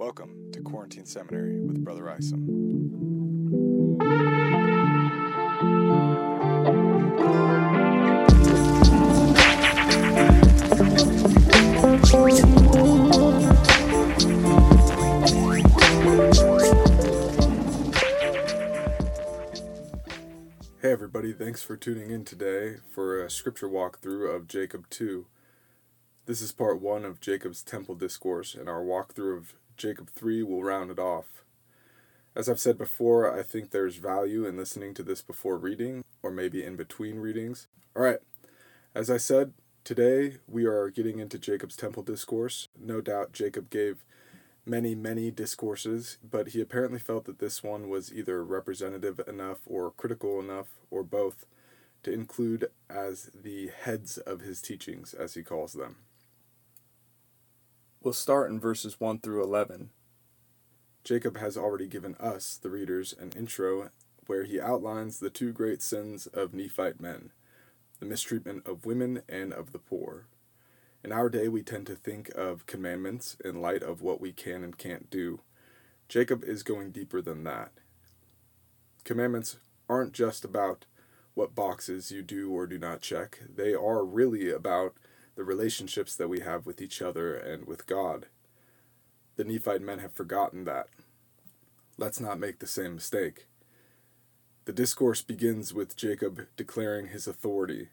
Welcome to Quarantine Seminary with Brother Isom. Hey everybody, thanks for tuning in today for a scripture walkthrough of Jacob 2. This is part 1 of Jacob's temple discourse, and our walkthrough of Jacob 3 will round it off. As I've said before, I think there's value in listening to this before reading, or maybe in between readings. Alright, as I said, today we are getting into Jacob's temple discourse. No doubt Jacob gave many, many discourses, but he apparently felt that this one was either representative enough or critical enough, or both, to include as the heads of his teachings, as he calls them. We'll start in verses 1 through 11. Jacob has already given us, the readers, an intro where he outlines the two great sins of Nephite men the mistreatment of women and of the poor. In our day, we tend to think of commandments in light of what we can and can't do. Jacob is going deeper than that. Commandments aren't just about what boxes you do or do not check, they are really about the relationships that we have with each other and with God. The Nephite men have forgotten that. Let's not make the same mistake. The discourse begins with Jacob declaring his authority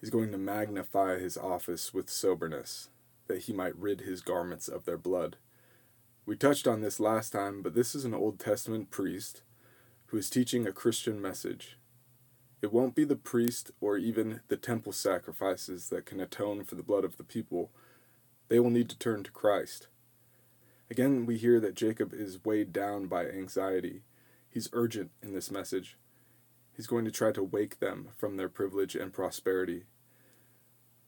He's going to magnify his office with soberness, that he might rid his garments of their blood. We touched on this last time, but this is an Old Testament priest who is teaching a Christian message. It won't be the priest or even the temple sacrifices that can atone for the blood of the people. They will need to turn to Christ. Again, we hear that Jacob is weighed down by anxiety. He's urgent in this message. He's going to try to wake them from their privilege and prosperity.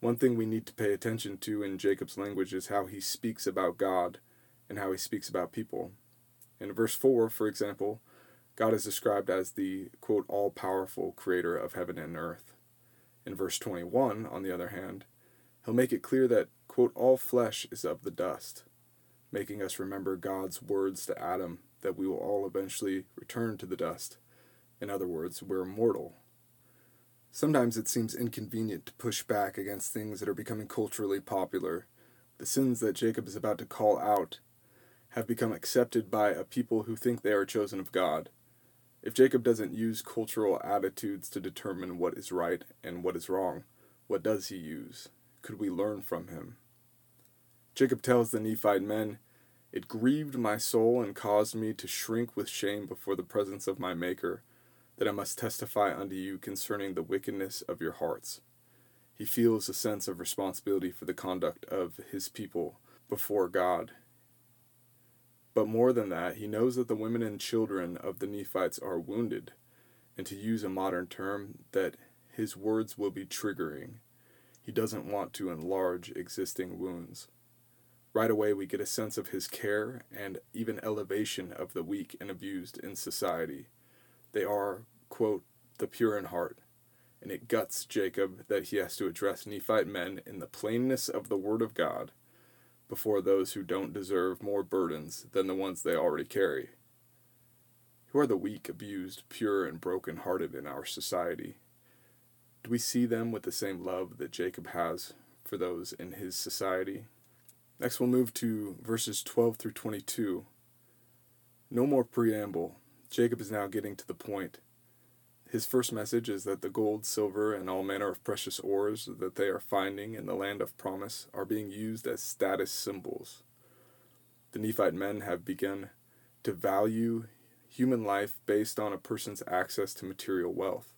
One thing we need to pay attention to in Jacob's language is how he speaks about God and how he speaks about people. In verse 4, for example, God is described as the, quote, all powerful creator of heaven and earth. In verse 21, on the other hand, he'll make it clear that, quote, all flesh is of the dust, making us remember God's words to Adam that we will all eventually return to the dust. In other words, we're mortal. Sometimes it seems inconvenient to push back against things that are becoming culturally popular. The sins that Jacob is about to call out have become accepted by a people who think they are chosen of God. If Jacob doesn't use cultural attitudes to determine what is right and what is wrong, what does he use? Could we learn from him? Jacob tells the Nephite men, It grieved my soul and caused me to shrink with shame before the presence of my Maker that I must testify unto you concerning the wickedness of your hearts. He feels a sense of responsibility for the conduct of his people before God. But more than that, he knows that the women and children of the Nephites are wounded, and to use a modern term, that his words will be triggering. He doesn't want to enlarge existing wounds. Right away, we get a sense of his care and even elevation of the weak and abused in society. They are, quote, the pure in heart. And it guts Jacob that he has to address Nephite men in the plainness of the Word of God before those who don't deserve more burdens than the ones they already carry. Who are the weak, abused, pure, and broken hearted in our society? Do we see them with the same love that Jacob has for those in his society? Next, we'll move to verses 12 through 22. No more preamble. Jacob is now getting to the point. His first message is that the gold, silver, and all manner of precious ores that they are finding in the land of promise are being used as status symbols. The Nephite men have begun to value human life based on a person's access to material wealth.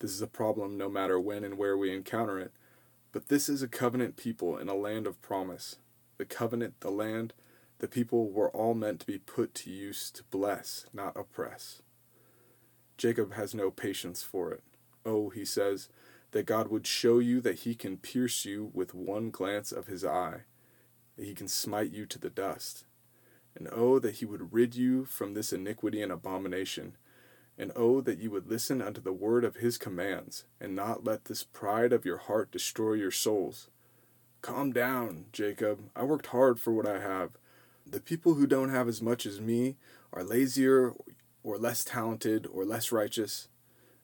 This is a problem no matter when and where we encounter it, but this is a covenant people in a land of promise. The covenant, the land, the people were all meant to be put to use to bless, not oppress. Jacob has no patience for it. Oh, he says, that God would show you that he can pierce you with one glance of his eye, that he can smite you to the dust. And oh, that he would rid you from this iniquity and abomination. And oh, that you would listen unto the word of his commands, and not let this pride of your heart destroy your souls. Calm down, Jacob. I worked hard for what I have. The people who don't have as much as me are lazier or less talented or less righteous.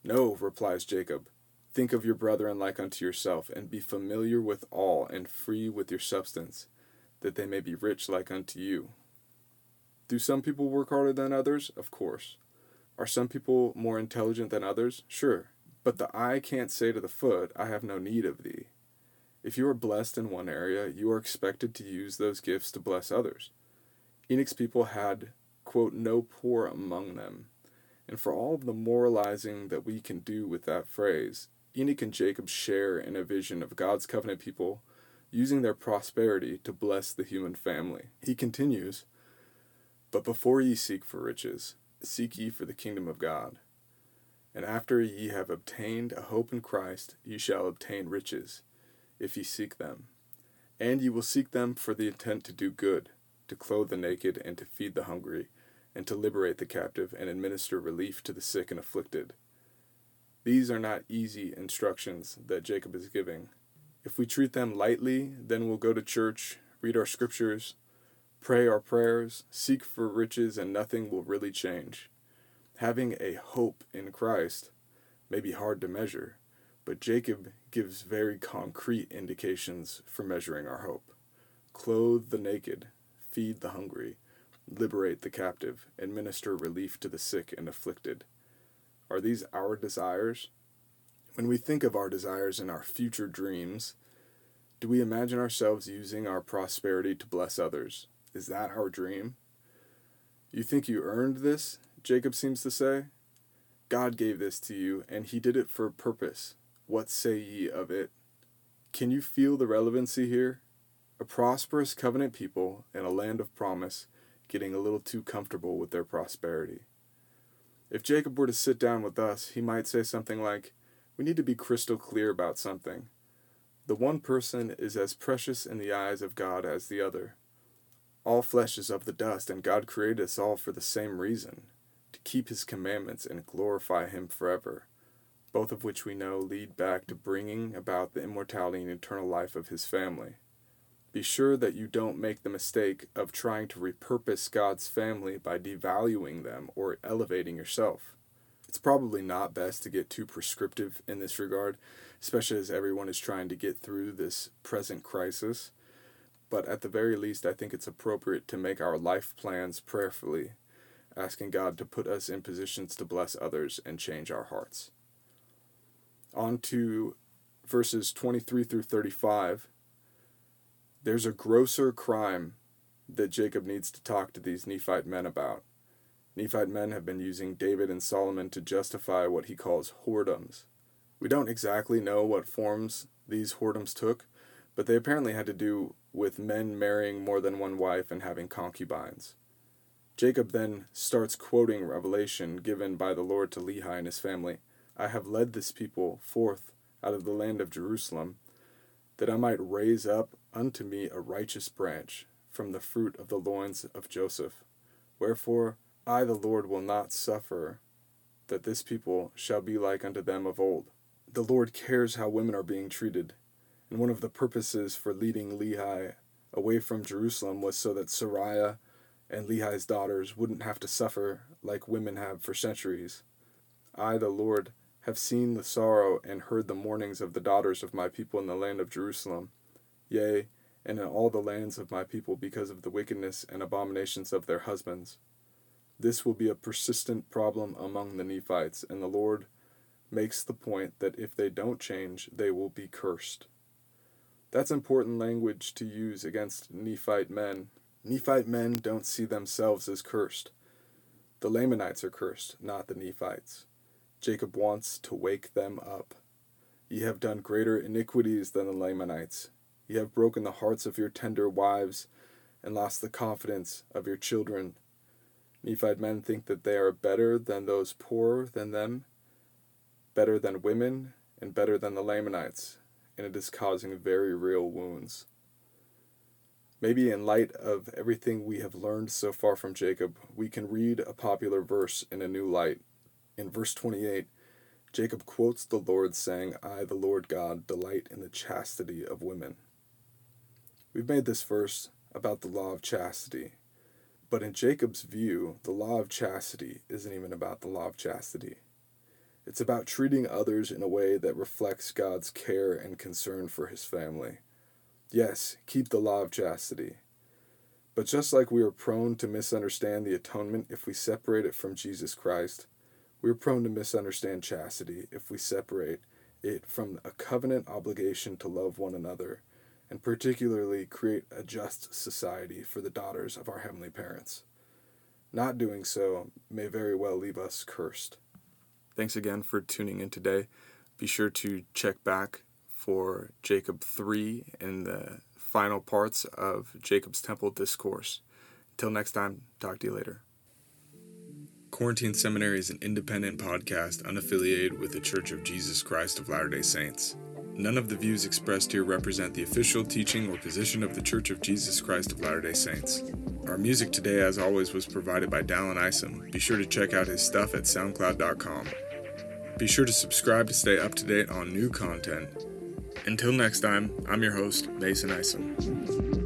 No, replies Jacob. Think of your brethren like unto yourself, and be familiar with all, and free with your substance, that they may be rich like unto you. Do some people work harder than others? Of course. Are some people more intelligent than others? Sure. But the eye can't say to the foot, I have no need of thee. If you are blessed in one area, you are expected to use those gifts to bless others. Enoch's people had, quote, no poor among them. And for all of the moralizing that we can do with that phrase, Enoch and Jacob share in a vision of God's covenant people using their prosperity to bless the human family. He continues, But before ye seek for riches, seek ye for the kingdom of God. And after ye have obtained a hope in Christ, ye shall obtain riches, if ye seek them. And ye will seek them for the intent to do good, to clothe the naked, and to feed the hungry, and to liberate the captive, and administer relief to the sick and afflicted these are not easy instructions that Jacob is giving. If we treat them lightly, then we'll go to church, read our scriptures, pray our prayers, seek for riches, and nothing will really change. Having a hope in Christ may be hard to measure, but Jacob gives very concrete indications for measuring our hope. Clothe the naked, feed the hungry, liberate the captive, administer relief to the sick and afflicted. Are these our desires? When we think of our desires and our future dreams, do we imagine ourselves using our prosperity to bless others? Is that our dream? You think you earned this? Jacob seems to say. God gave this to you, and he did it for a purpose. What say ye of it? Can you feel the relevancy here? A prosperous covenant people in a land of promise getting a little too comfortable with their prosperity. If Jacob were to sit down with us, he might say something like, We need to be crystal clear about something. The one person is as precious in the eyes of God as the other. All flesh is of the dust, and God created us all for the same reason to keep His commandments and glorify Him forever, both of which we know lead back to bringing about the immortality and eternal life of His family. Be sure that you don't make the mistake of trying to repurpose God's family by devaluing them or elevating yourself. It's probably not best to get too prescriptive in this regard, especially as everyone is trying to get through this present crisis. But at the very least, I think it's appropriate to make our life plans prayerfully, asking God to put us in positions to bless others and change our hearts. On to verses 23 through 35 there's a grosser crime that Jacob needs to talk to these Nephite men about. Nephite men have been using David and Solomon to justify what he calls whoredoms. We don't exactly know what forms these whoredoms took, but they apparently had to do with men marrying more than one wife and having concubines. Jacob then starts quoting Revelation given by the Lord to Lehi and his family I have led this people forth out of the land of Jerusalem, that I might raise up unto me a righteous branch from the fruit of the loins of Joseph. Wherefore I, the Lord, will not suffer that this people shall be like unto them of old. The Lord cares how women are being treated, and one of the purposes for leading Lehi away from Jerusalem was so that Sariah and Lehi's daughters wouldn't have to suffer like women have for centuries. I, the Lord, have seen the sorrow and heard the mournings of the daughters of my people in the land of Jerusalem yea, and in all the lands of my people because of the wickedness and abominations of their husbands. This will be a persistent problem among the Nephites, and the Lord makes the point that if they don't change, they will be cursed. That's important language to use against Nephite men. Nephite men don't see themselves as cursed. The Lamanites are cursed, not the Nephites. Jacob wants to wake them up. Ye have done greater iniquities than the Lamanites. You have broken the hearts of your tender wives and lost the confidence of your children. Nephite men think that they are better than those poorer than them, better than women, and better than the Lamanites, and it is causing very real wounds. Maybe in light of everything we have learned so far from Jacob, we can read a popular verse in a new light. In verse 28, Jacob quotes the Lord saying, I, the Lord God, delight in the chastity of women. We've made this verse about the law of chastity, But in Jacob's view, the law of chastity isn't even about the law of chastity. It's about treating others in a way that reflects God's care and concern for his family. Yes, keep the law of chastity. But just like we are prone to misunderstand the atonement if we separate it from Jesus Christ, we are prone to misunderstand chastity if we separate it from a covenant obligation to love one another, and particularly create a just society for the daughters of our heavenly parents. Not doing so may very well leave us cursed. Thanks again for tuning in today. Be sure to check back for Jacob 3 and the final parts of Jacob's Temple Discourse. Until next time, talk to you later. Quarantine Seminary is an independent podcast unaffiliated with the Church of Jesus Christ of Latter day Saints. None of the views expressed here represent the official teaching or position of the Church of Jesus Christ of Latter day Saints. Our music today, as always, was provided by Dallin Isom. Be sure to check out his stuff at SoundCloud.com. Be sure to subscribe to stay up to date on new content. Until next time, I'm your host, Mason Isom.